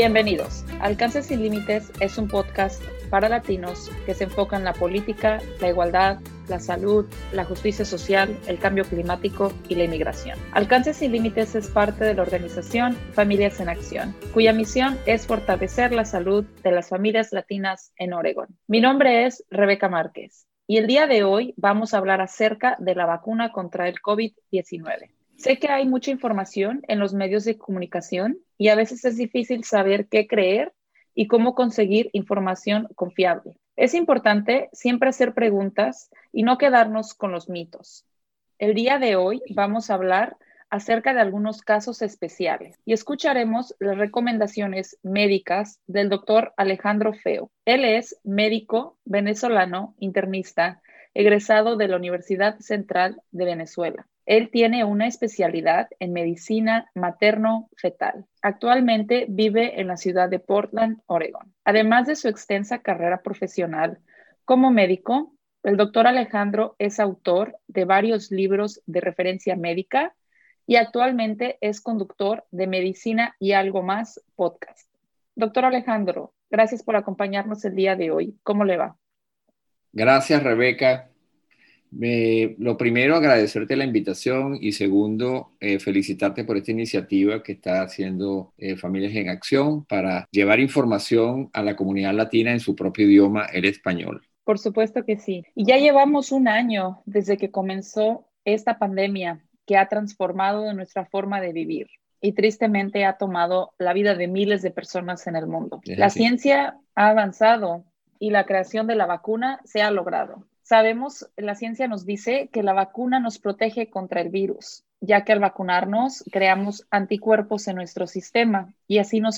Bienvenidos. Alcance sin Límites es un podcast para latinos que se enfoca en la política, la igualdad, la salud, la justicia social, el cambio climático y la inmigración. Alcance sin Límites es parte de la organización Familias en Acción, cuya misión es fortalecer la salud de las familias latinas en Oregon. Mi nombre es Rebeca Márquez y el día de hoy vamos a hablar acerca de la vacuna contra el COVID-19. Sé que hay mucha información en los medios de comunicación y a veces es difícil saber qué creer y cómo conseguir información confiable. Es importante siempre hacer preguntas y no quedarnos con los mitos. El día de hoy vamos a hablar acerca de algunos casos especiales y escucharemos las recomendaciones médicas del doctor Alejandro Feo. Él es médico venezolano internista egresado de la Universidad Central de Venezuela. Él tiene una especialidad en medicina materno-fetal. Actualmente vive en la ciudad de Portland, Oregon. Además de su extensa carrera profesional como médico, el doctor Alejandro es autor de varios libros de referencia médica y actualmente es conductor de Medicina y algo más podcast. Doctor Alejandro, gracias por acompañarnos el día de hoy. ¿Cómo le va? Gracias, Rebeca lo primero, agradecerte la invitación y segundo, eh, felicitarte por esta iniciativa que está haciendo eh, Familias en Acción para llevar información a la comunidad latina en su propio idioma, el español. Por supuesto que sí. Y ya llevamos un año desde que comenzó esta pandemia que ha transformado nuestra forma de vivir y tristemente ha tomado la vida de miles de personas en el mundo. la ciencia ha avanzado y la creación de la vacuna se ha logrado. Sabemos, la ciencia nos dice que la vacuna nos protege contra el virus, ya que al vacunarnos creamos anticuerpos en nuestro sistema y así nos,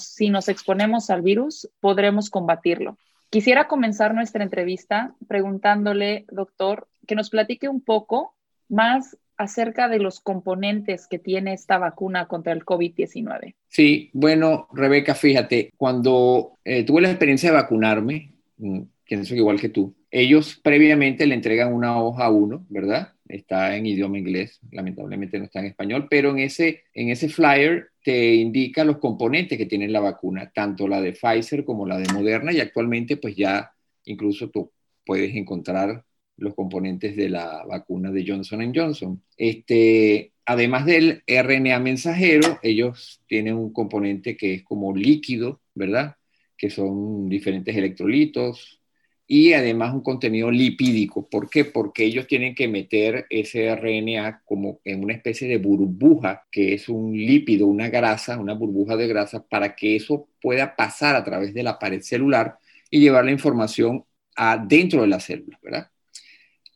si nos exponemos al virus podremos combatirlo. Quisiera comenzar nuestra entrevista preguntándole, doctor, que nos platique un poco más acerca de los componentes que tiene esta vacuna contra el COVID-19. Sí, bueno, Rebeca, fíjate, cuando eh, tuve la experiencia de vacunarme, mm, pienso igual que tú, ellos previamente le entregan una hoja a uno, ¿verdad? Está en idioma inglés, lamentablemente no está en español, pero en ese, en ese flyer te indica los componentes que tiene la vacuna, tanto la de Pfizer como la de Moderna, y actualmente pues ya incluso tú puedes encontrar los componentes de la vacuna de Johnson Johnson. Este, además del RNA mensajero, ellos tienen un componente que es como líquido, ¿verdad? Que son diferentes electrolitos, y además un contenido lipídico. ¿Por qué? Porque ellos tienen que meter ese RNA como en una especie de burbuja, que es un lípido, una grasa, una burbuja de grasa, para que eso pueda pasar a través de la pared celular y llevar la información a dentro de la célula, ¿verdad?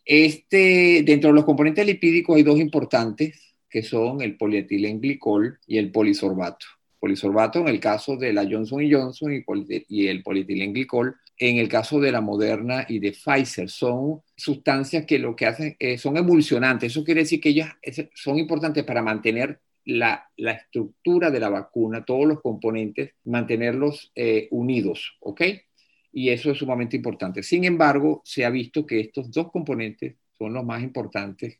Este, dentro de los componentes lipídicos hay dos importantes, que son el polietilenglicol y el polisorbato. Polisorbato en el caso de la Johnson Johnson y, y el polietilenglicol en el caso de la Moderna y de Pfizer, son sustancias que lo que hacen eh, son emulsionantes. Eso quiere decir que ellas son importantes para mantener la, estructura de la vacuna, todos los componentes, mantenerlos eh, unidos, ¿ok? Y eso es sumamente importante. Sin embargo, se ha visto que estos dos componentes son los más importantes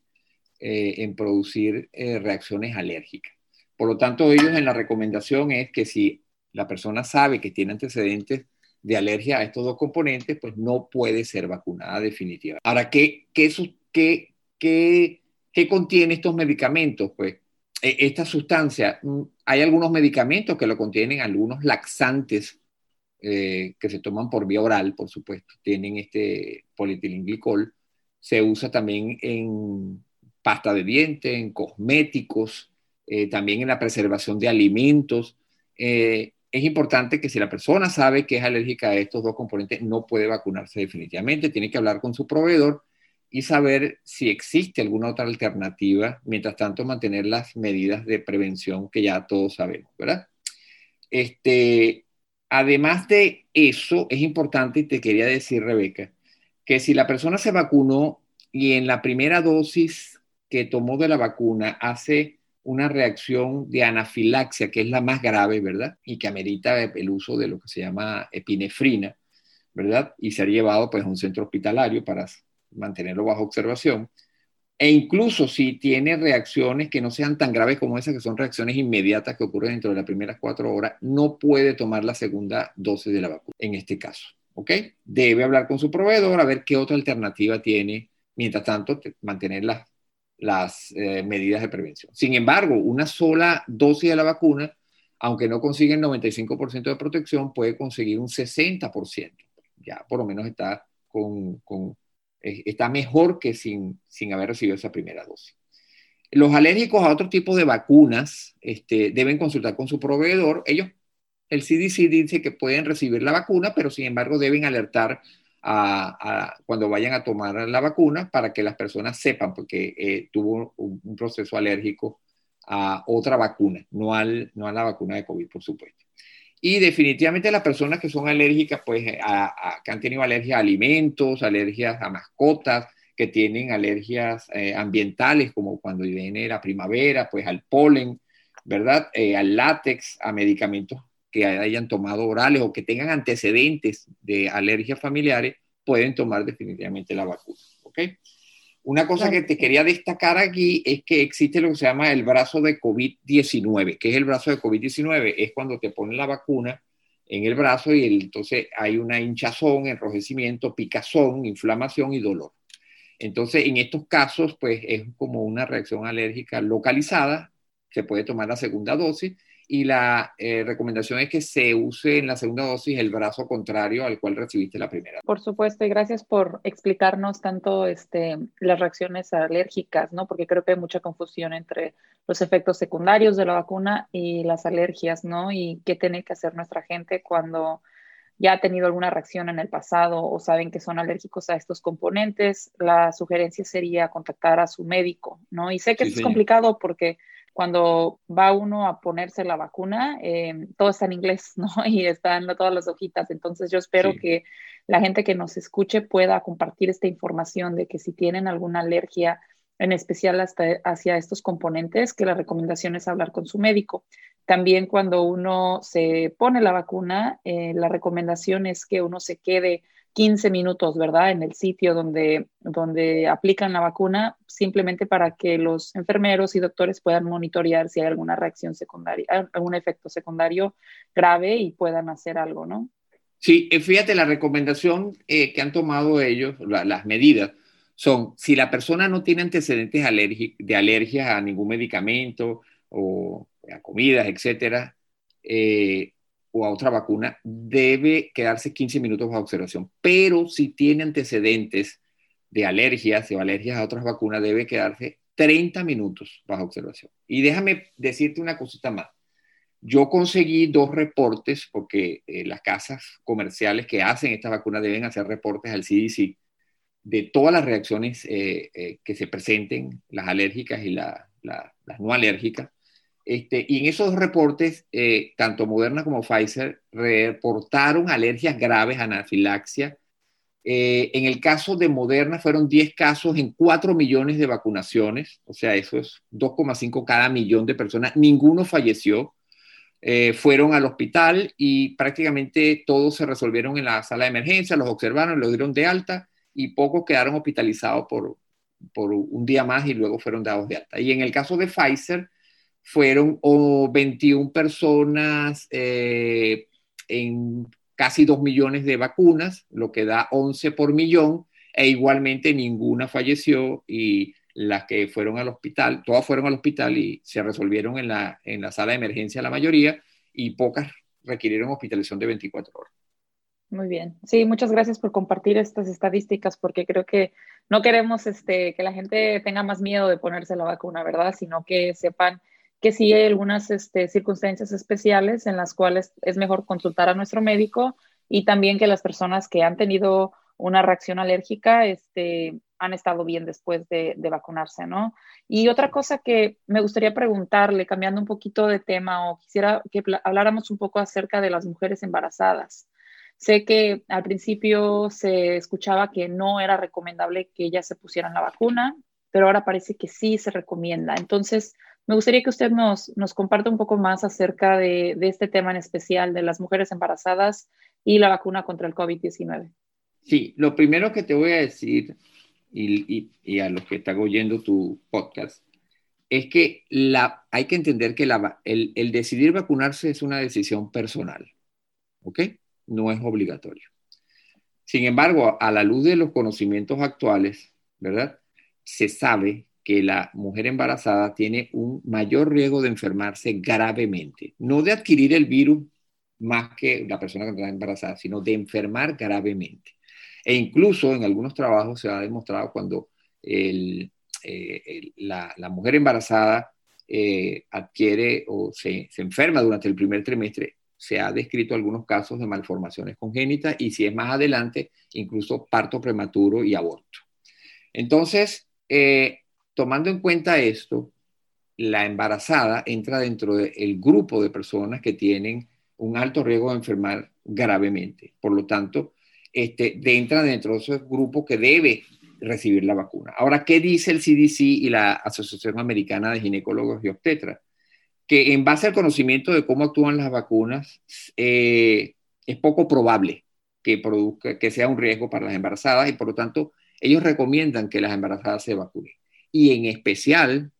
eh, en producir reacciones alérgicas. Por lo tanto, ellos en la recomendación es que si la persona sabe que tiene antecedentes de alergia a estos dos componentes, pues no puede ser vacunada definitiva. Ahora, ¿qué, qué, qué, qué, qué contiene estos medicamentos? Pues e, esta sustancia, mm, hay algunos medicamentos que lo contienen, algunos laxantes eh, que se toman por vía oral, por supuesto, tienen este polietilenglicol. Se usa también en pasta de dientes, en cosméticos, eh, también en la preservación de alimentos. Eh, es importante que si la persona sabe que es alérgica a estos dos componentes, no puede vacunarse definitivamente, tiene que hablar con su proveedor y saber si existe alguna otra alternativa, mientras tanto mantener las medidas de prevención que ya todos sabemos, ¿verdad? Este, además de eso, es importante, y te quería decir, Rebeca, que si la persona se vacunó y en la primera dosis que tomó de la vacuna hace una reacción de anafilaxia, que es la más grave, ¿verdad? Y que amerita el uso de lo que se llama epinefrina, ¿verdad? Y se ha llevado pues a un centro hospitalario para mantenerlo bajo observación. E incluso si tiene reacciones que no sean tan graves como esas, que son reacciones inmediatas que ocurren dentro de las primeras cuatro horas, no puede tomar la segunda dosis de la vacuna en este caso. ¿Ok? Debe hablar con su proveedor a ver qué otra alternativa tiene. Mientras tanto, mantener las, las eh, medidas de prevención. Sin embargo, una sola dosis de la vacuna, aunque no consiga el 95% de protección, puede conseguir un 60%. Ya por lo menos está con, está mejor que sin, sin haber recibido esa primera dosis. Los alérgicos a otro tipo de vacunas este, deben consultar con su proveedor. Ellos, el CDC dice que pueden recibir la vacuna, pero sin embargo deben alertar a, cuando vayan a tomar la vacuna para que las personas sepan, porque eh, tuvo un, proceso alérgico a otra vacuna, no, al, no a la vacuna de COVID, por supuesto. Y definitivamente las personas que son alérgicas, pues, a, que han tenido alergias a alimentos, alergias a mascotas, que tienen alergias eh, ambientales, como cuando viene la primavera, pues al polen, ¿verdad? Eh, al látex, a medicamentos que hayan tomado orales o que tengan antecedentes de alergias familiares, pueden tomar definitivamente la vacuna, ¿ok? Una cosa que te quería destacar aquí es que existe lo que se llama el brazo de COVID-19. ¿Qué es el brazo de COVID-19? Es cuando te ponen la vacuna en el brazo y entonces hay una hinchazón, enrojecimiento, picazón, inflamación y dolor. Entonces, en estos casos, pues es como una reacción alérgica localizada, se puede tomar la segunda dosis y la eh, recomendación es que se use en la segunda dosis el brazo contrario al cual recibiste la primera. Por supuesto, y gracias por explicarnos tanto este, las reacciones alérgicas, ¿no? Porque creo que hay mucha confusión entre los efectos secundarios de la vacuna y las alergias, ¿no? Y qué tiene que hacer nuestra gente cuando ya ha tenido alguna reacción en el pasado o saben que son alérgicos a estos componentes, la sugerencia sería contactar a su médico, ¿no? Y sé que es complicado porque cuando va uno a ponerse la vacuna, eh, todo está en inglés, ¿no? Y están todas las hojitas. Entonces yo espero que la gente que nos escuche pueda compartir esta información de que si tienen alguna alergia, en especial hasta hacia estos componentes, que la recomendación es hablar con su médico. También cuando uno se pone la vacuna, eh, la recomendación es que uno se quede 15 minutos, ¿verdad? En el sitio donde, donde aplican la vacuna, simplemente para que los enfermeros y doctores puedan monitorear si hay alguna reacción secundaria, algún efecto secundario grave y puedan hacer algo, ¿no? Sí, eh, fíjate, la recomendación eh, que han tomado ellos, las medidas, son si la persona no tiene antecedentes de alergias a ningún medicamento o a comidas, etcétera, eh, o a otra vacuna, debe quedarse 15 minutos bajo observación. Pero si tiene antecedentes de alergias o alergias a otras vacunas, debe quedarse 30 minutos bajo observación. Y déjame decirte una cosita más. Yo conseguí dos reportes porque eh, las casas comerciales que hacen esta vacuna deben hacer reportes al CDC de todas las reacciones eh, eh, que se presenten, las alérgicas y las no alérgicas. Este, y en esos reportes, eh, tanto Moderna como Pfizer reportaron alergias graves, anafilaxia. Eh, en el caso de Moderna fueron 10 casos en 4 millones de vacunaciones, o sea, eso es 2,5 cada millón de personas. Ninguno falleció. Eh, fueron al hospital y prácticamente todos se resolvieron en la sala de emergencia, los observaron, los dieron de alta y pocos quedaron hospitalizados por, por un día más y luego fueron dados de alta. Y en el caso de Pfizer, fueron 21 personas eh, en casi 2 millones de vacunas, lo que da 11 por millón, e igualmente ninguna falleció y las que fueron al hospital, todas fueron al hospital y se resolvieron en la, en la sala de emergencia la mayoría y pocas requirieron hospitalización de 24 horas. Muy bien. Sí, muchas gracias por compartir estas estadísticas porque creo que no queremos este, que la gente tenga más miedo de ponerse la vacuna, ¿verdad? Sino que sepan que sí hay algunas este, circunstancias especiales en las cuales es mejor consultar a nuestro médico y también que las personas que han tenido una reacción alérgica este, han estado bien después de, vacunarse, ¿no? Y otra cosa que me gustaría preguntarle, cambiando un poquito de tema, o quisiera que habláramos un poco acerca de las mujeres embarazadas. Sé que al principio se escuchaba que no era recomendable que ellas se pusieran la vacuna, pero ahora parece que sí se recomienda. Entonces, me gustaría que usted nos, nos comparta un poco más acerca de, este tema en especial de las mujeres embarazadas y la vacuna contra el COVID-19. Sí, lo primero que te voy a decir y, a los que están oyendo tu podcast, es que la, hay que entender que la, el, el, decidir vacunarse es una decisión personal, ¿ok? No es obligatorio. Sin embargo, a la luz de los conocimientos actuales, ¿verdad? Se sabe que la mujer embarazada tiene un mayor riesgo de enfermarse gravemente, no de adquirir el virus más que la persona que está embarazada, sino de enfermar gravemente. E incluso en algunos trabajos se ha demostrado cuando eh, la, mujer embarazada eh, adquiere o se, enferma durante el primer trimestre, se ha descrito algunos casos de malformaciones congénitas y si es más adelante, incluso parto prematuro y aborto. Entonces, eh, tomando en cuenta esto, la embarazada entra dentro del grupo de personas que tienen un alto riesgo de enfermar gravemente. Por lo tanto, este, entra dentro de ese grupo que debe recibir la vacuna. Ahora, ¿qué dice el CDC y la Asociación Americana de Ginecólogos y Obstetras? Que en base al conocimiento de cómo actúan las vacunas, eh, es poco probable que, produzca, que sea un riesgo para las embarazadas y por lo tanto ellos recomiendan que las embarazadas se vacunen. Y en especial,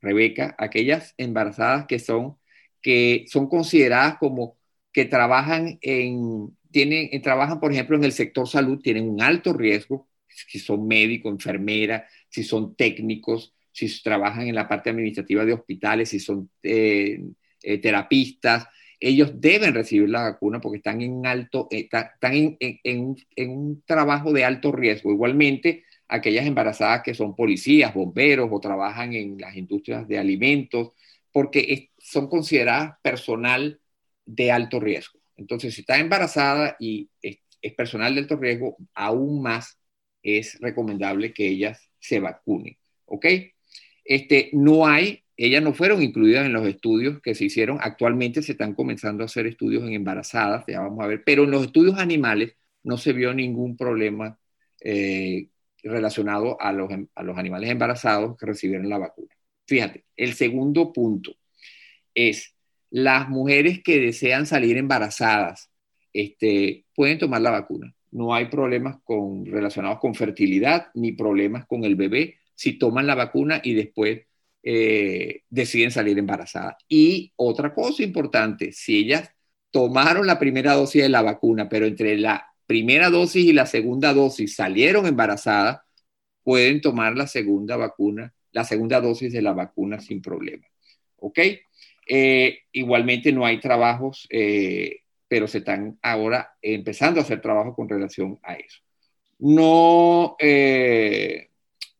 Rebeca, aquellas embarazadas que son, que son consideradas como que trabajan en, tienen, eh, trabajan, por ejemplo, en el sector salud, tienen un alto riesgo, si son médicos, enfermeras, si son técnicos, si trabajan en la parte administrativa de hospitales, si son eh, eh, terapistas, ellos deben recibir la vacuna porque están en alto, están en, en, en, un trabajo de alto riesgo. Igualmente, aquellas embarazadas que son policías, bomberos o trabajan en las industrias de alimentos, porque son consideradas personal de alto riesgo. Entonces, si está embarazada y es, personal de alto riesgo, aún más es recomendable que ellas se vacunen. ¿Ok? Este, no hay, ellas no fueron incluidas en los estudios que se hicieron. Actualmente se están comenzando a hacer estudios en embarazadas, ya vamos a ver, pero en los estudios animales no se vio ningún problema eh, relacionado a los, a los animales embarazados que recibieron la vacuna. Fíjate, el segundo punto es las mujeres que desean salir embarazadas este, pueden tomar la vacuna. No hay problemas con, relacionados con fertilidad ni problemas con el bebé si toman la vacuna y después eh, deciden salir embarazadas. Y otra cosa importante, si ellas tomaron la primera dosis de la vacuna, pero entre la primera dosis y la segunda dosis salieron embarazadas, pueden tomar la segunda vacuna, la segunda dosis de la vacuna sin problema. ¿Ok? Eh, igualmente no hay trabajos, eh, pero se están ahora empezando a hacer trabajos con relación a eso. No, eh,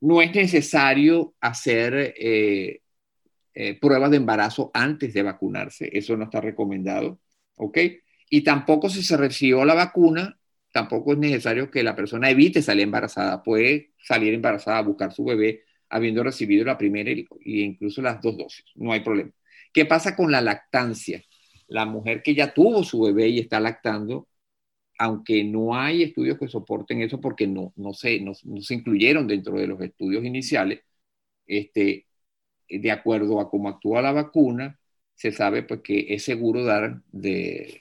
no es necesario hacer pruebas de embarazo antes de vacunarse, eso no está recomendado, ¿ok? Y tampoco si se recibió la vacuna, tampoco es necesario que la persona evite salir embarazada, puede salir embarazada a buscar su bebé habiendo recibido la primera e incluso las dos dosis, no hay problema. ¿Qué pasa con la lactancia? La mujer que ya tuvo su bebé y está lactando, aunque no hay estudios que soporten eso porque no, no, se, no, se incluyeron dentro de los estudios iniciales, este, de acuerdo a cómo actúa la vacuna, se sabe pues, que es seguro dar de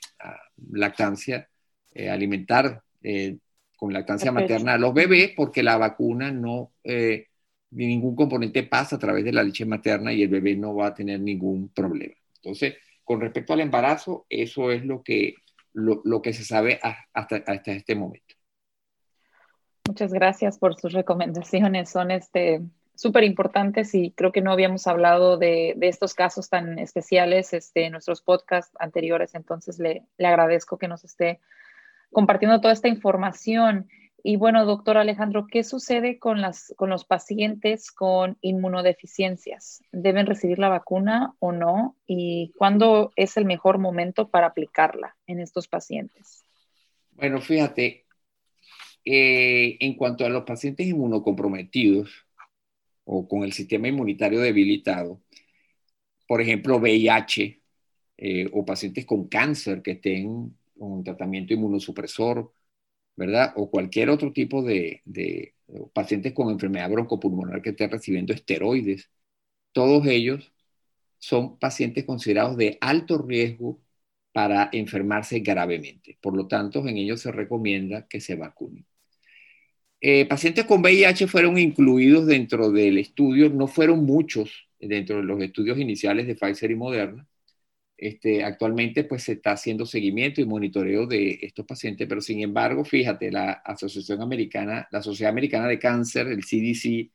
lactancia, eh, alimentar eh, con lactancia materna a los bebés porque la vacuna no, eh, ningún componente pasa a través de la leche materna y el bebé no va a tener ningún problema. Entonces, con respecto al embarazo, eso es lo que, lo, que se sabe hasta, hasta este momento. Muchas gracias por sus recomendaciones. Son este, súper importantes y creo que no habíamos hablado de, de, estos casos tan especiales este, en nuestros podcasts anteriores. Entonces, le, le agradezco que nos esté compartiendo toda esta información. Y bueno, doctor Alejandro, ¿qué sucede con, las, con los pacientes con inmunodeficiencias? ¿Deben recibir la vacuna o no? ¿Y cuándo es el mejor momento para aplicarla en estos pacientes? Bueno, fíjate, eh, en cuanto a los pacientes inmunocomprometidos o con el sistema inmunitario debilitado, por ejemplo, VIH eh, o pacientes con cáncer que estén con tratamiento inmunosupresor, ¿verdad? O cualquier otro tipo de, pacientes con enfermedad broncopulmonar que estén recibiendo esteroides, todos ellos son pacientes considerados de alto riesgo para enfermarse gravemente. Por lo tanto, en ellos se recomienda que se vacunen. eh, pacientes con VIH fueron incluidos dentro del estudio, no fueron muchos dentro de los estudios iniciales de Pfizer y Moderna. Este, actualmente pues se está haciendo seguimiento y monitoreo de estos pacientes, pero sin embargo, fíjate, la Asociación Americana, la Sociedad Americana de Cáncer, el CDC,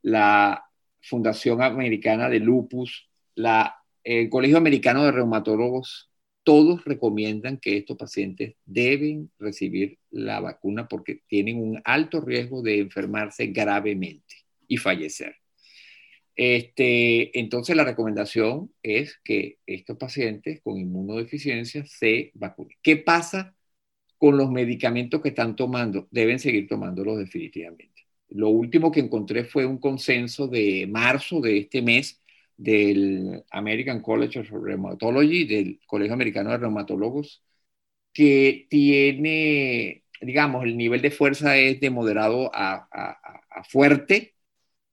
la Fundación Americana de Lupus, la, el Colegio Americano de Reumatólogos todos recomiendan que estos pacientes deben recibir la vacuna porque tienen un alto riesgo de enfermarse gravemente y fallecer. Este, entonces la recomendación es que estos pacientes con inmunodeficiencia se vacunen. ¿Qué pasa con los medicamentos que están tomando? Deben seguir tomándolos definitivamente. Lo último que encontré fue un consenso de marzo de este mes del American College of Rheumatology, del Colegio Americano de Reumatólogos, que tiene, digamos, el nivel de fuerza es de moderado a, fuerte,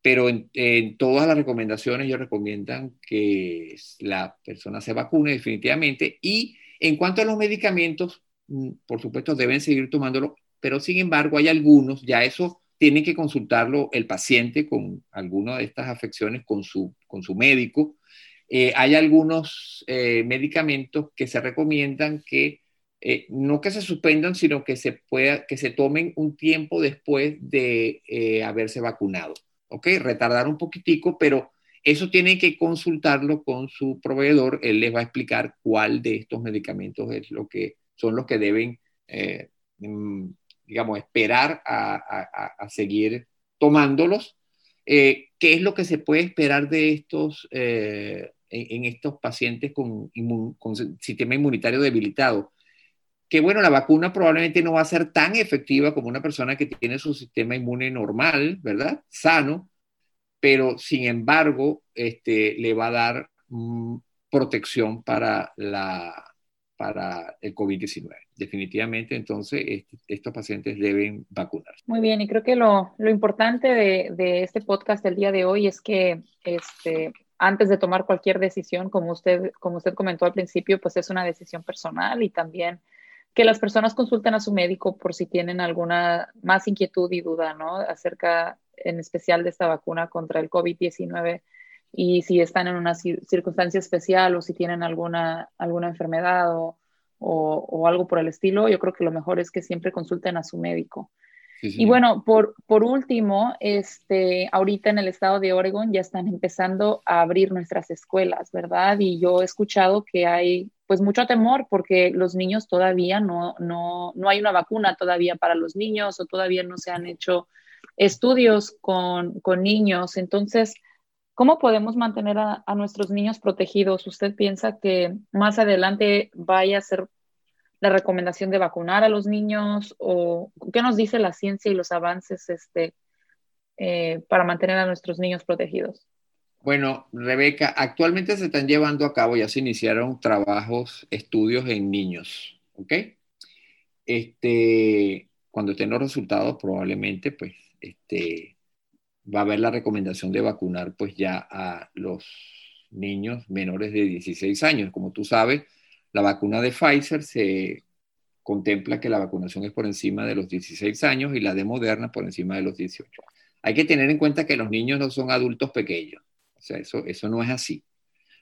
pero en, todas las recomendaciones ellos recomiendan que la persona se vacune definitivamente. Y en cuanto a los medicamentos, mm, por supuesto deben seguir tomándolo, pero sin embargo hay algunos, ya eso tiene que consultarlo el paciente con alguna de estas afecciones con su, con su médico. Eh, hay algunos eh, medicamentos que se recomiendan que eh, no que se suspendan, sino que se, pueda, que se tomen un tiempo después de haberse vacunado. ¿Ok? Retardar un poquitico, pero eso tiene que consultarlo con su proveedor. Él les va a explicar cuál de estos medicamentos es lo que son los que deben mm, digamos, esperar a, seguir tomándolos. Eh, ¿Qué es lo que se puede esperar de estos, eh, en, estos pacientes con, sistema inmunitario debilitado? Que bueno, la vacuna probablemente no va a ser tan efectiva como una persona que tiene su sistema inmune normal, ¿verdad? Sano, pero sin embargo, este, le va a dar mm, protección para la, para el COVID-19. Definitivamente, entonces, estos pacientes deben vacunarse. Muy bien, y creo que lo, lo importante de, de, este podcast del día de hoy es que este, antes de tomar cualquier decisión, como usted, como usted comentó al principio, pues es una decisión personal y también que las personas consulten a su médico por si tienen alguna más inquietud y duda, ¿no? Acerca en especial de esta vacuna contra el COVID-19 y si están en una circunstancia especial o si tienen alguna, alguna enfermedad o, o, algo por el estilo, yo creo que lo mejor es que siempre consulten a su médico. Y bueno, por, por último, este, ahorita en el estado de Oregon ya están empezando a abrir nuestras escuelas, ¿verdad? Y yo he escuchado que hay pues mucho temor porque los niños todavía no, no, no hay una vacuna todavía para los niños o todavía no se han hecho estudios con, con niños. Entonces, ¿Cómo podemos mantener a, nuestros niños protegidos? ¿Usted piensa que más adelante vaya a ser la recomendación de vacunar a los niños? ¿O qué nos dice la ciencia y los avances este, eh, para mantener a nuestros niños protegidos? Bueno, Rebeca, actualmente se están llevando a cabo, ya se iniciaron trabajos, estudios en niños, ¿ok? Este, cuando estén los resultados, probablemente, pues, este, va a haber la recomendación de vacunar pues ya a los niños menores de 16 años. Como tú sabes, la vacuna de Pfizer se contempla que la vacunación es por encima de los 16 años y la de Moderna por encima de los 18. Hay que tener en cuenta que los niños no son adultos pequeños. O sea, eso, eso no es así.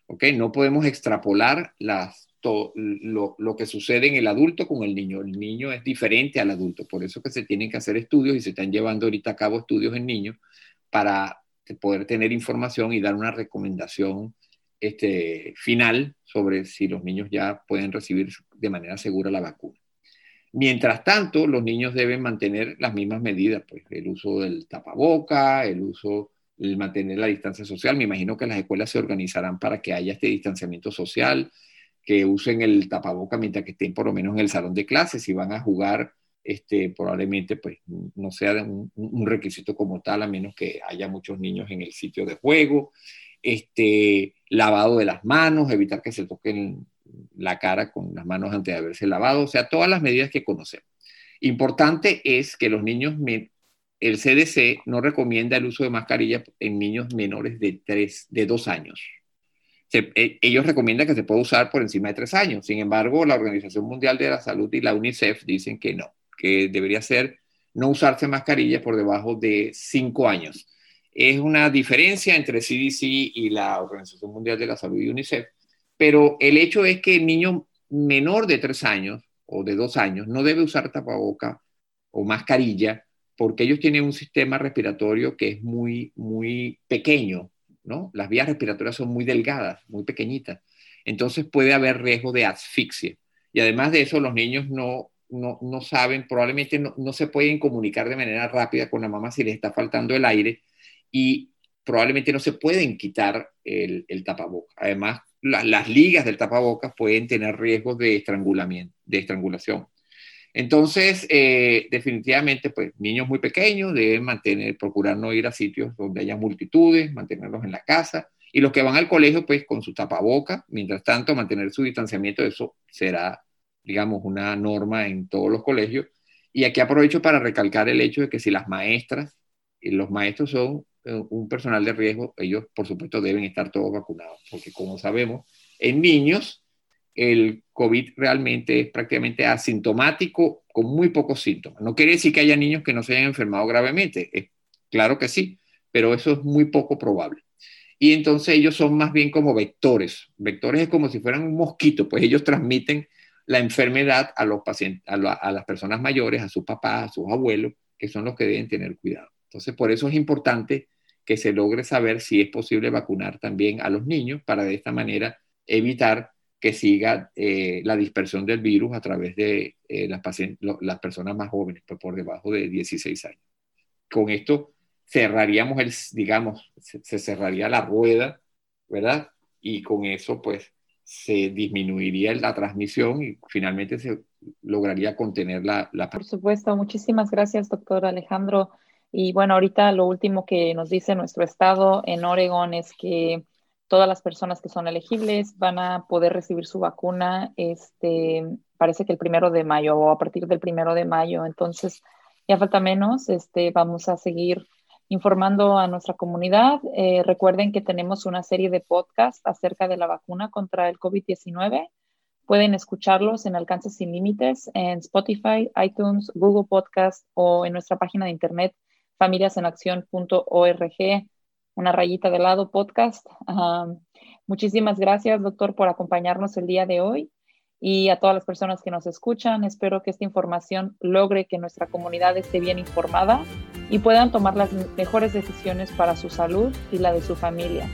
¿Ok? No podemos extrapolar lo, lo, que sucede en el adulto con el niño. El niño es diferente al adulto. Por eso que se tienen que hacer estudios y se están llevando ahorita a cabo estudios en niños para poder tener información y dar una recomendación este, final sobre si los niños ya pueden recibir de manera segura la vacuna. Mientras tanto, los niños deben mantener las mismas medidas, pues el uso del tapaboca, el uso, mantener la distancia social. Me imagino que las escuelas se organizarán para que haya este distanciamiento social, que usen el tapaboca mientras que estén por lo menos en el salón de clases, si van a jugar este, probablemente pues, no sea un, requisito como tal, a menos que haya muchos niños en el sitio de juego. Este, lavado de las manos, evitar que se toquen la cara con las manos antes de haberse lavado, o sea, todas las medidas que conocemos. Importante es que los niños, el CDC no recomienda el uso de mascarilla en niños menores de, tres, de dos años. E, ellos recomiendan que se pueda usar por encima de tres años. Sin embargo, la Organización Mundial de la Salud y la UNICEF dicen que no que debería ser no usarse mascarilla por debajo de 5 años. Es una diferencia entre CDC y la Organización Mundial de la Salud y UNICEF, pero el hecho es que el niño menor de 3 años o de 2 años no debe usar tapaboca o mascarilla porque ellos tienen un sistema respiratorio que es muy, muy pequeño, ¿no? Las vías respiratorias son muy delgadas, muy pequeñitas. Entonces puede haber riesgo de asfixia. Y además de eso, los niños no, no, no saben, probablemente no, no, se pueden comunicar de manera rápida con la mamá si les está faltando el aire y probablemente no se pueden quitar el, el tapabocas. Además, las ligas del tapabocas pueden tener riesgos de estrangulamiento, de estrangulación. Entonces, eh, definitivamente, pues niños muy pequeños deben mantener, procurar no ir a sitios donde haya multitudes, mantenerlos en la casa. Y los que van al colegio, pues con su tapaboca, mientras tanto, mantener su distanciamiento, eso será, digamos, una norma en todos los colegios. Y aquí aprovecho para recalcar el hecho de que si las maestras y los maestros son eh, un personal de riesgo, ellos por supuesto deben estar todos vacunados, porque como sabemos, en niños el COVID realmente es prácticamente asintomático con muy pocos síntomas. No quiere decir que haya niños que no se hayan enfermado gravemente, claro que sí, pero eso es muy poco probable. Y entonces ellos son más bien como vectores. Vectores es como si fueran un mosquito, pues ellos transmiten la enfermedad a los pacientes, a, las personas mayores, a sus papás, a sus abuelos, que son los que deben tener cuidado. Entonces, por eso es importante que se logre saber si es posible vacunar también a los niños para de esta manera evitar que siga eh, la dispersión del virus a través de eh, las, personas más jóvenes, pues por debajo de 16 años. Con esto cerraríamos el, digamos, se, cerraría la rueda, ¿verdad? Y con eso, pues, se disminuiría la transmisión y finalmente se lograría contener la, la... Por supuesto, muchísimas gracias, doctor Alejandro. Y bueno, ahorita lo último que nos dice nuestro estado en Oregon es que todas las personas que son elegibles van a poder recibir su vacuna, este, parece que el primero de mayo o a partir del primero de mayo. Entonces, ya falta menos. Este, vamos a seguir informando a nuestra comunidad. Eh, recuerden que tenemos una serie de podcasts acerca de la vacuna contra el COVID-19. Pueden escucharlos en Alcances Sin Límites en Spotify, iTunes, Google Podcast o en nuestra página de internet familiasenacción.org, una rayita de lado podcast. muchísimas gracias, doctor, por acompañarnos el día de hoy y a todas las personas que nos escuchan. Espero que esta información logre que nuestra comunidad esté bien informada y puedan tomar las mejores decisiones para su salud y la de su familia.